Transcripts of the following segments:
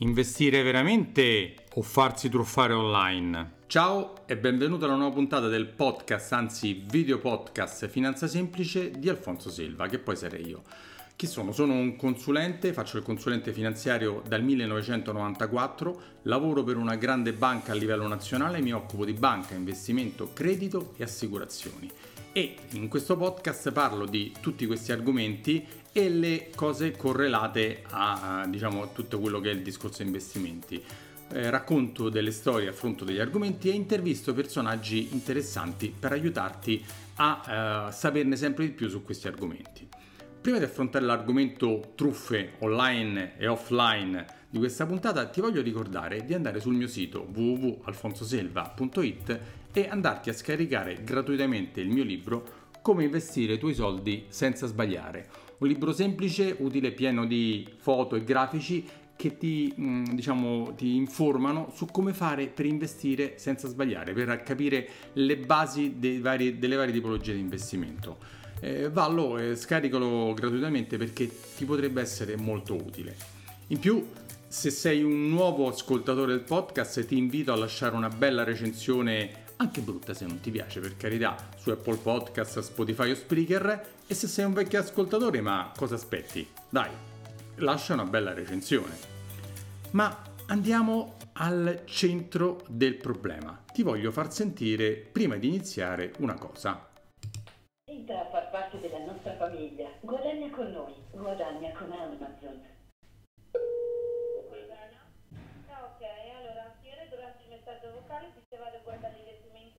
Investire veramente o farsi truffare online? Ciao e benvenuto alla nuova puntata del podcast, anzi video podcast Finanza Semplice di Alfonso Silva, che poi sarei io. Chi sono? Sono un consulente, faccio il consulente finanziario dal 1994, lavoro per una grande banca a livello nazionale, mi occupo di banca, investimento, credito e assicurazioni. E in questo podcast parlo di tutti questi argomenti e le cose correlate a diciamo, tutto quello che è il discorso investimenti. Eh, racconto delle storie, affronto degli argomenti e intervisto personaggi interessanti per aiutarti a eh, saperne sempre di più su questi argomenti. Prima di affrontare l'argomento truffe online e offline di questa puntata, ti voglio ricordare di andare sul mio sito www.alfonsoselva.it e andarti a scaricare gratuitamente il mio libro Come investire i tuoi soldi senza sbagliare. Un libro semplice, utile, pieno di foto e grafici che ti, mm, diciamo, ti informano su come fare per investire senza sbagliare, per capire le basi vari, delle varie tipologie di investimento eh, vallo e scaricalo gratuitamente perché ti potrebbe essere molto utile. In più, se sei un nuovo ascoltatore del podcast, ti invito a lasciare una bella recensione, anche brutta se non ti piace, per carità, su Apple Podcast, Spotify o Spreaker. E se sei un vecchio ascoltatore, ma cosa aspetti? Dai, lascia una bella recensione. Ma andiamo al centro del problema. Ti voglio far sentire, prima di iniziare, una cosa. Entra a far parte della nostra famiglia. Guadagna con noi. Guadagna con Amazon. Ah, ok, allora, ieri durante il messaggio vocale diceva riguardo agli investimenti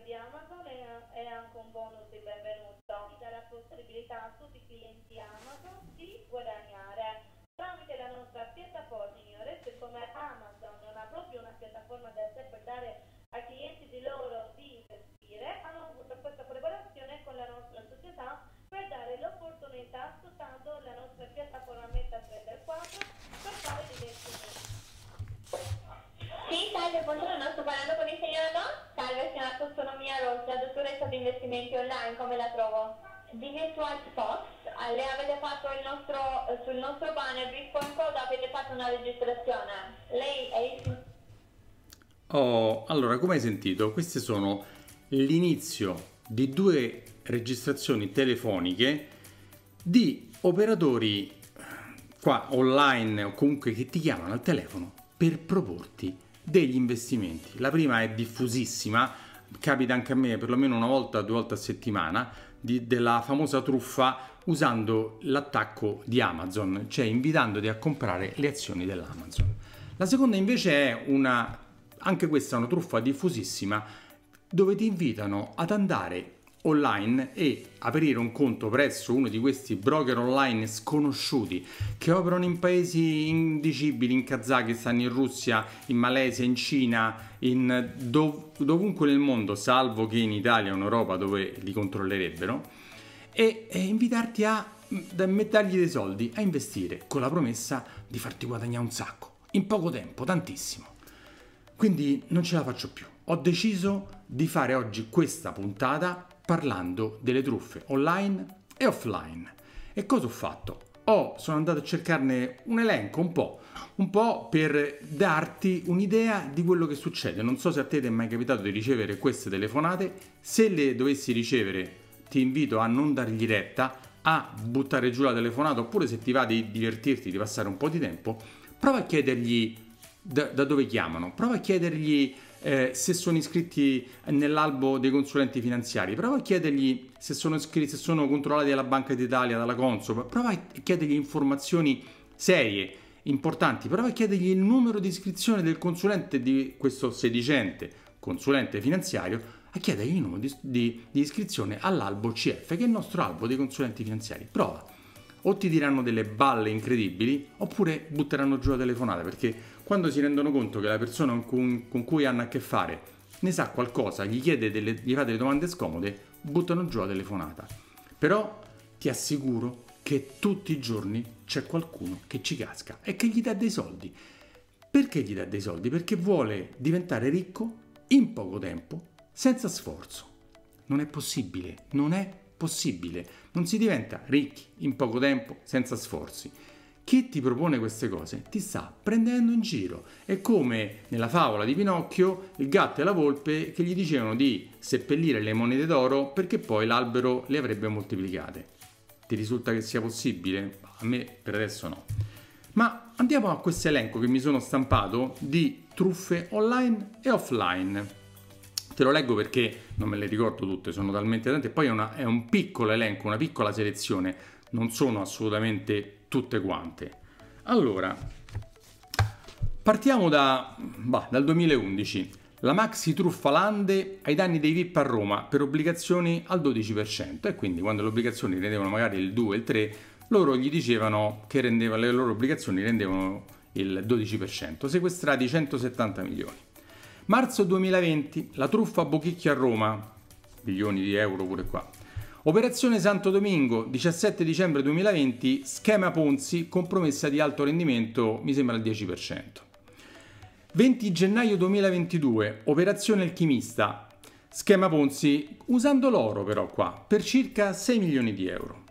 mercati di Amazon e anche un bonus di benvenuto. Dà la possibilità a tutti i clienti Amazon di guadagnare tramite la nostra piattaforma. Signore, siccome Amazon non ha proprio una piattaforma da sé per dare ai clienti di loro di investire, hanno avuto questa collaborazione con la nostra società per dare l'opportunità sfruttando la nostra piattaforma MetaTrader 4 per fare gli investimenti. Sì, salve, buongiorno, sto parlando con il signor Don? Salve, signora Autonomia Rossa, dottoressa di investimenti online, come la trovo? Di Virtual Fox, le avete fatto il nostro, sul nostro banner Bitcoin Code avete fatto una registrazione. Lei è il Oh, allora, come hai sentito, queste sono l'inizio di due registrazioni telefoniche di operatori qua online o comunque che ti chiamano al telefono per proporti degli investimenti. La prima è diffusissima, capita anche a me perlomeno una volta, due volte a settimana, di, della famosa truffa usando l'attacco di Amazon, cioè invitandoti a comprare le azioni dell'Amazon. La seconda invece è una anche questa è una truffa diffusissima dove ti invitano ad andare online e aprire un conto presso uno di questi broker online sconosciuti che operano in paesi indicibili, in Kazakistan, in Russia, in Malesia, in Cina, in dov- dovunque nel mondo, salvo che in Italia o in Europa dove li controllerebbero, e, e invitarti a mettergli dei soldi a investire con la promessa di farti guadagnare un sacco, in poco tempo, tantissimo. Quindi non ce la faccio più. Ho deciso di fare oggi questa puntata parlando delle truffe online e offline. E cosa ho fatto? Ho, sono andato a cercarne un elenco un po', un po' per darti un'idea di quello che succede. Non so se a te ti è mai capitato di ricevere queste telefonate. Se le dovessi ricevere, ti invito a non dargli retta, a buttare giù la telefonata, oppure se ti va di divertirti, di passare un po' di tempo, prova a chiedergli da, da dove chiamano, prova a chiedergli eh, se sono iscritti nell'albo dei consulenti finanziari, prova a chiedergli se sono iscritti, se sono controllati dalla Banca d'Italia, dalla Consob, prova a chiedergli informazioni serie, importanti, prova a chiedergli il numero di iscrizione del consulente di questo sedicente consulente finanziario, a chiedergli il numero di, di, di iscrizione all'albo CF, che è il nostro albo dei consulenti finanziari. Prova. O ti diranno delle balle incredibili oppure butteranno giù la telefonata perché quando si rendono conto che la persona con, con cui hanno a che fare ne sa qualcosa, gli, delle, gli fa delle domande scomode, buttano giù la telefonata. Però ti assicuro che tutti i giorni c'è qualcuno che ci casca e che gli dà dei soldi. Perché gli dà dei soldi? Perché vuole diventare ricco in poco tempo, senza sforzo. Non è possibile, non è possibile. Non si diventa ricchi in poco tempo senza sforzi. Chi ti propone queste cose ti sta prendendo in giro. È come nella favola di Pinocchio il gatto e la volpe che gli dicevano di seppellire le monete d'oro perché poi l'albero le avrebbe moltiplicate. Ti risulta che sia possibile? A me per adesso no. Ma andiamo a questo elenco che mi sono stampato di truffe online e offline. Te lo leggo perché non me le ricordo tutte, sono talmente tante. Poi è, una, è un piccolo elenco, una piccola selezione, non sono assolutamente tutte quante. Allora, partiamo da, bah, dal 2011. La maxi truffa Lande ai danni dei VIP a Roma per obbligazioni al 12% e quindi quando le obbligazioni rendevano magari il 2 il 3 loro gli dicevano che rendeva, le loro obbligazioni rendevano il 12%, sequestrati 170 milioni. Marzo 2020, la truffa a Bochicchio a Roma, milioni di euro pure qua. Operazione Santo Domingo, 17 dicembre 2020, schema Ponzi, compromessa di alto rendimento, mi sembra il 10%. 20 gennaio 2022, operazione Alchimista, schema Ponzi, usando l'oro però qua, per circa 6 milioni di euro.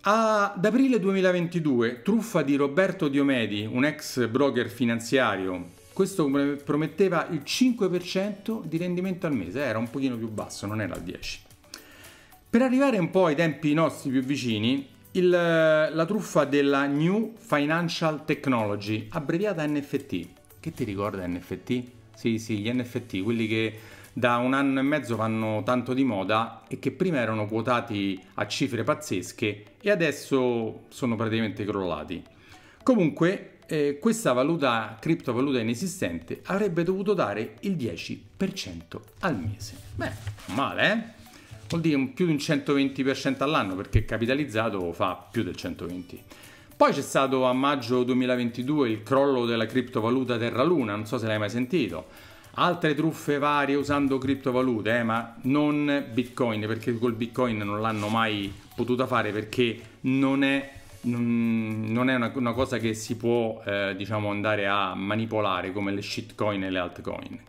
Ad aprile 2022, truffa di Roberto Diomedi, un ex broker finanziario, questo prometteva il 5% di rendimento al mese, era un pochino più basso, non era il 10%. Per arrivare un po' ai tempi nostri più vicini, il, la truffa della New Financial Technology, abbreviata NFT. Che ti ricorda NFT? Sì, sì, gli NFT, quelli che da un anno e mezzo vanno tanto di moda e che prima erano quotati a cifre pazzesche e adesso sono praticamente crollati. Comunque, eh, questa valuta, criptovaluta inesistente avrebbe dovuto dare il 10% al mese. Beh, male, eh? Vuol dire più di un 120% all'anno perché capitalizzato fa più del 120%. Poi c'è stato a maggio 2022 il crollo della criptovaluta Terra Luna, non so se l'hai mai sentito. Altre truffe varie usando criptovalute, eh, ma non Bitcoin, perché col Bitcoin non l'hanno mai potuta fare perché non è non è una, una, cosa che si può eh, diciamo andare a manipolare come le shitcoin e le altcoin.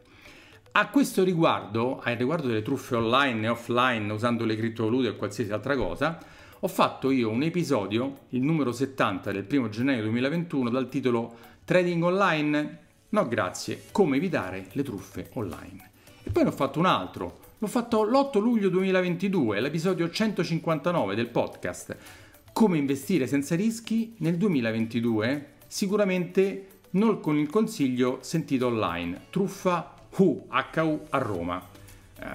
A questo riguardo, al riguardo delle truffe online e offline usando le criptovalute o qualsiasi altra cosa, ho fatto io un episodio, il numero 70 del 1 gennaio 2021, dal titolo Trading online? No grazie, come evitare le truffe online. E poi ne ho fatto un altro, l'ho fatto l'8 luglio 2022, l'episodio 159 del podcast come investire senza rischi nel 2022? Sicuramente non con il consiglio sentito online. Truffa HU, HU a Roma. Eh,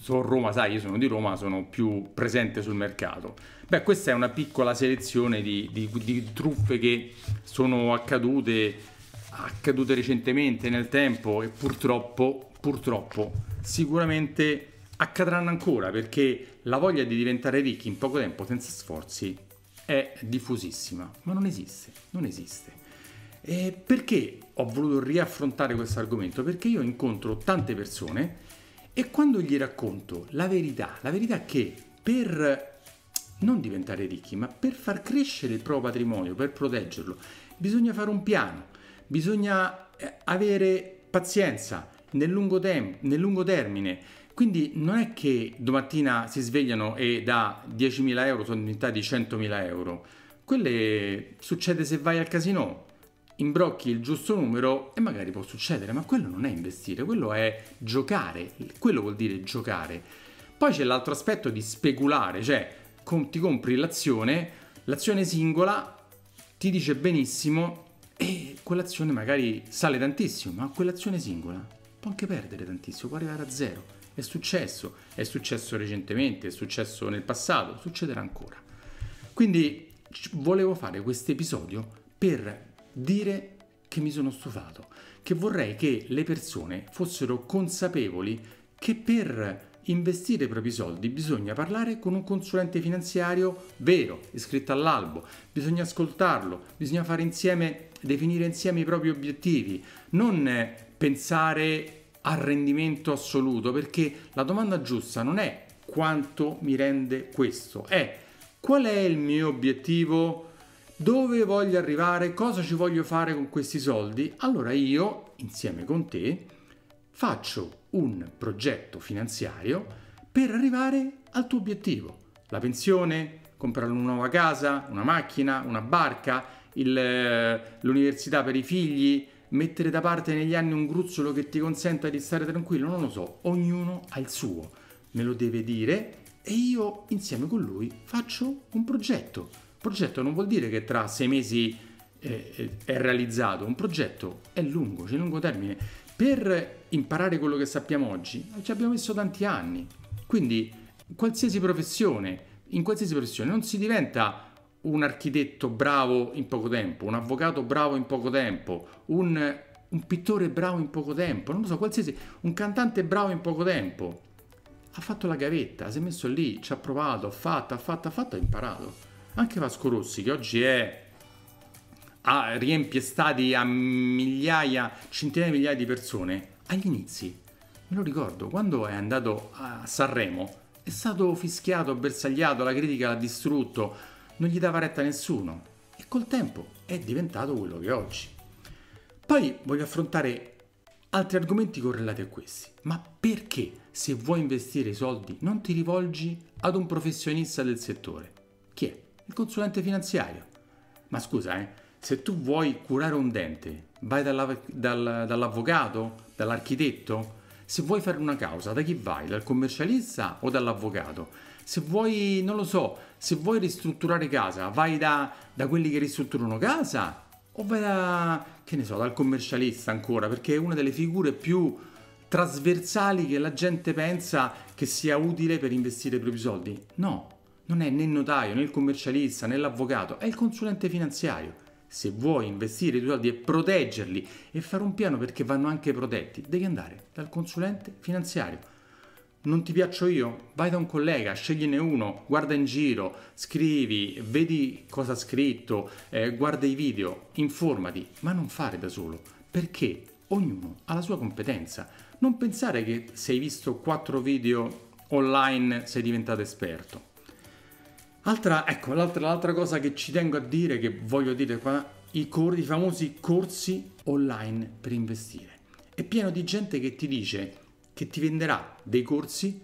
sono Roma, sai, io sono di Roma, sono più presente sul mercato. Beh, questa è una piccola selezione di, di, di truffe che sono accadute, accadute recentemente nel tempo e purtroppo, purtroppo, sicuramente accadranno ancora perché la voglia di diventare ricchi in poco tempo senza sforzi è diffusissima, ma non esiste, non esiste. E perché ho voluto riaffrontare questo argomento? Perché io incontro tante persone e quando gli racconto la verità, la verità è che per non diventare ricchi, ma per far crescere il proprio patrimonio, per proteggerlo, bisogna fare un piano, bisogna eh, avere pazienza nel lungo, tem- nel lungo termine, quindi non è che domattina si svegliano e da 10.000 euro sono diventati 100.000 euro. Quelle succede se vai al casino, imbrocchi il giusto numero e magari può succedere, ma quello non è investire, quello è giocare, quello vuol dire giocare. Poi c'è l'altro aspetto di speculare, cioè ti compri l'azione, l'azione singola ti dice benissimo e quell'azione magari sale tantissimo, ma quell'azione singola può anche perdere tantissimo, può arrivare a zero. È successo, è successo recentemente, è successo nel passato, succederà ancora. Quindi volevo fare questo episodio per dire che mi sono stufato, che vorrei che le persone fossero consapevoli che per investire i propri soldi bisogna parlare con un consulente finanziario vero, iscritto all'albo, bisogna ascoltarlo, bisogna fare insieme, definire insieme i propri obiettivi, non pensare al rendimento assoluto, perché la domanda giusta non è quanto mi rende questo, è qual è il mio obiettivo, dove voglio arrivare, cosa ci voglio fare con questi soldi. Allora io, insieme con te, faccio un progetto finanziario per arrivare al tuo obiettivo. La pensione, comprare una nuova casa, una macchina, una barca, il- l'università per i figli, mettere da parte negli anni un gruzzolo che ti consenta di stare tranquillo, non lo so, ognuno ha il suo, me lo deve dire e io insieme con lui faccio un progetto. Progetto non vuol dire che tra sei mesi eh, eh, è realizzato, un progetto è lungo, c'è lungo termine. Per imparare quello che sappiamo oggi ci abbiamo messo tanti anni, quindi qualsiasi professione, in qualsiasi professione non si diventa un architetto bravo in poco tempo, un avvocato bravo in poco tempo, un, un pittore bravo in poco tempo, non lo so, qualsiasi, un cantante bravo in poco tempo. Ha fatto la gavetta, si è messo lì, ci ha provato, ha fatto, ha fatto, ha fatto, ha imparato. Anche Vasco Rossi, che oggi è ha- riempie stadi a migliaia, centinaia di migliaia di persone, agli inizi, me lo ricordo, quando è andato a Sanremo, è stato fischiato, bersagliato, la critica l'ha distrutto, non gli dava retta a nessuno e col tempo è diventato quello che è oggi. Poi voglio affrontare altri argomenti correlati a questi. Ma perché se vuoi investire i soldi non ti rivolgi ad un professionista del settore? Chi è? Il consulente finanziario. Ma scusa, eh, se tu vuoi curare un dente, vai dalla- dal- dall'avvocato, dall'architetto? Se vuoi fare una causa, da chi vai? Dal commercialista o dall'avvocato? Se vuoi, non lo so, se vuoi ristrutturare casa, vai da, da quelli che ristrutturano casa o vai da, che ne so, dal commercialista ancora, perché è una delle figure più trasversali che la gente pensa che sia utile per investire i propri soldi. No, non è né il notaio, né il commercialista, né l'avvocato, è il consulente finanziario. Se vuoi investire i tuoi soldi e proteggerli e fare un piano perché vanno anche protetti, devi andare dal consulente finanziario. Non ti piaccio io? Vai da un collega, scegliene uno, guarda in giro, scrivi, vedi cosa ha scritto, eh, guarda i video, informati, ma non fare da solo, perché ognuno ha la sua competenza. Non pensare che se hai visto quattro video online sei diventato esperto. Altra, ecco, l'altra, l'altra cosa che ci tengo a dire, che voglio dire qua, i, cor- i famosi corsi online per investire. È pieno di gente che ti dice che ti venderà dei corsi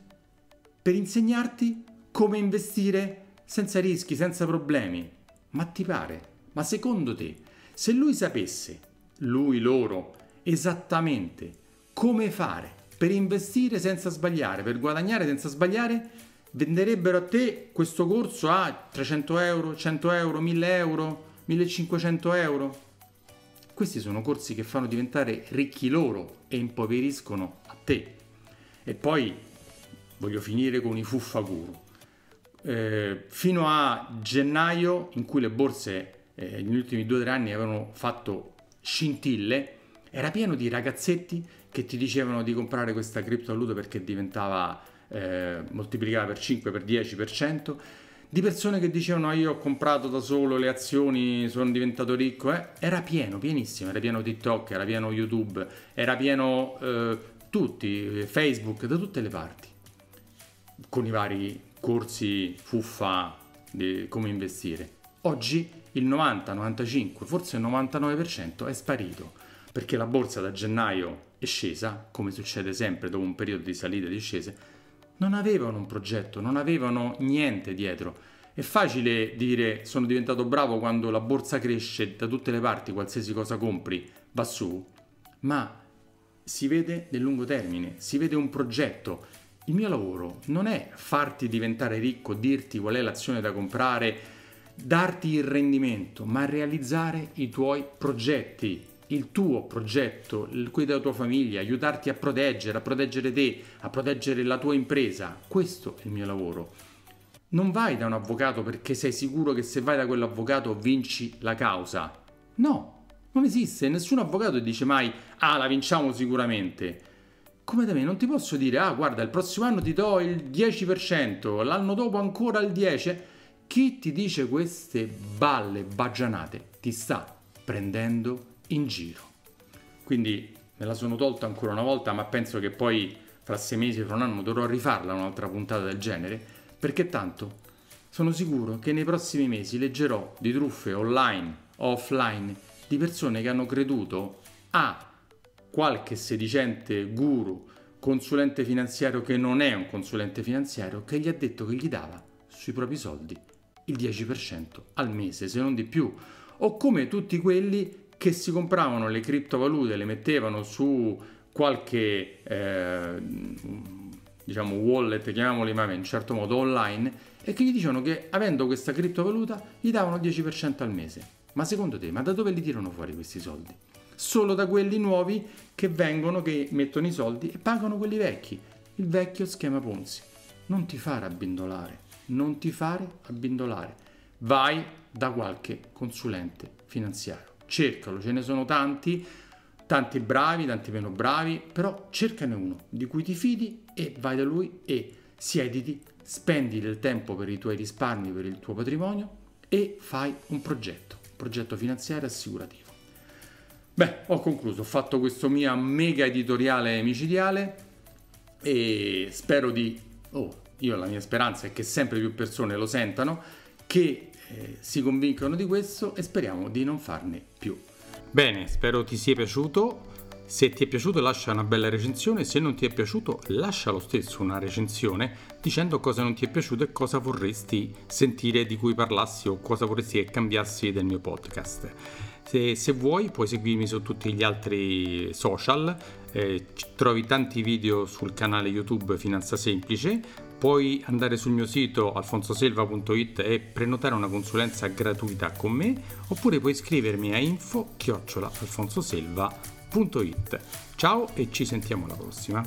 per insegnarti come investire senza rischi, senza problemi. Ma ti pare? Ma secondo te, se lui sapesse, lui, loro, esattamente come fare per investire senza sbagliare, per guadagnare senza sbagliare, venderebbero a te questo corso a 300 euro, 100 euro, 1000 euro, 1500 euro? Questi sono corsi che fanno diventare ricchi loro e impoveriscono a te. E poi voglio finire con i fuffaguru. Eh, fino a gennaio, in cui le borse eh, negli ultimi due o tre anni avevano fatto scintille, era pieno di ragazzetti che ti dicevano di comprare questa criptovaluta perché diventava eh, moltiplicata per 5, per 10, per 100, di persone che dicevano "Ah, io ho comprato da solo le azioni, sono diventato ricco, eh. era pieno, pienissimo, era pieno TikTok, era pieno YouTube, era pieno eh, tutti, Facebook, da tutte le parti, con i vari corsi fuffa di come investire. Oggi il 90, 95, forse il 99% è sparito perché la borsa da gennaio è scesa, come succede sempre dopo un periodo di salite e discese, non avevano un progetto, non avevano niente dietro. È facile dire sono diventato bravo quando la borsa cresce da tutte le parti, qualsiasi cosa compri va su, ma si vede nel lungo termine, si vede un progetto. Il mio lavoro non è farti diventare ricco, dirti qual è l'azione da comprare, darti il rendimento, ma realizzare i tuoi progetti, il tuo progetto, quello della tua famiglia, aiutarti a proteggere, a proteggere te, a proteggere la tua impresa. Questo è il mio lavoro. Non vai da un avvocato perché sei sicuro che se vai da quell'avvocato vinci la causa. No, non esiste. Nessun avvocato dice mai, ah, la vinciamo sicuramente. Come da me, non ti posso dire, ah, guarda, il prossimo anno ti do il 10%, l'anno dopo ancora il 10%. Chi ti dice queste balle baggianate ti sta prendendo in giro. Quindi me la sono tolta ancora una volta, ma penso che poi fra sei mesi, fra un anno dovrò rifarla un'altra puntata del genere, perché tanto sono sicuro che nei prossimi mesi leggerò di truffe online o offline di persone che hanno creduto a qualche sedicente guru, consulente finanziario che non è un consulente finanziario, che gli ha detto che gli dava sui propri soldi il 10% al mese, se non di più. O come tutti quelli che si compravano le criptovalute, le mettevano su qualche eh, diciamo wallet, chiamiamoli ma in certo modo online, e che gli dicevano che avendo questa criptovaluta gli davano il 10% al mese. Ma secondo te, ma da dove li tirano fuori questi soldi? Solo da quelli nuovi che vengono, che mettono i soldi e pagano quelli vecchi. Il vecchio schema Ponzi. Non ti fare abbindolare, non ti fare abbindolare. Vai da qualche consulente finanziario. Cercalo, ce ne sono tanti, tanti bravi, tanti meno bravi, però cercane uno di cui ti fidi e vai da lui e siediti, spendi del tempo per i tuoi risparmi, per il tuo patrimonio e fai un progetto, un progetto finanziario assicurativo. Beh, ho concluso, ho fatto questo mio mega editoriale micidiale e spero di... Oh, io la mia speranza è che sempre più persone lo sentano, che eh, si convincano di questo e speriamo di non farne più. Bene, spero ti sia piaciuto. Se ti è piaciuto lascia una bella recensione, se non ti è piaciuto lascia lo stesso una recensione dicendo cosa non ti è piaciuto e cosa vorresti sentire di cui parlassi o cosa vorresti che cambiassi del mio podcast. Se, se vuoi puoi seguirmi su tutti gli altri social, eh, trovi tanti video sul canale YouTube Finanza Semplice, puoi andare sul mio sito alfonsoselva.it e prenotare una consulenza gratuita con me oppure puoi scrivermi a info-alfonsoselva.it. Ciao e ci sentiamo alla prossima.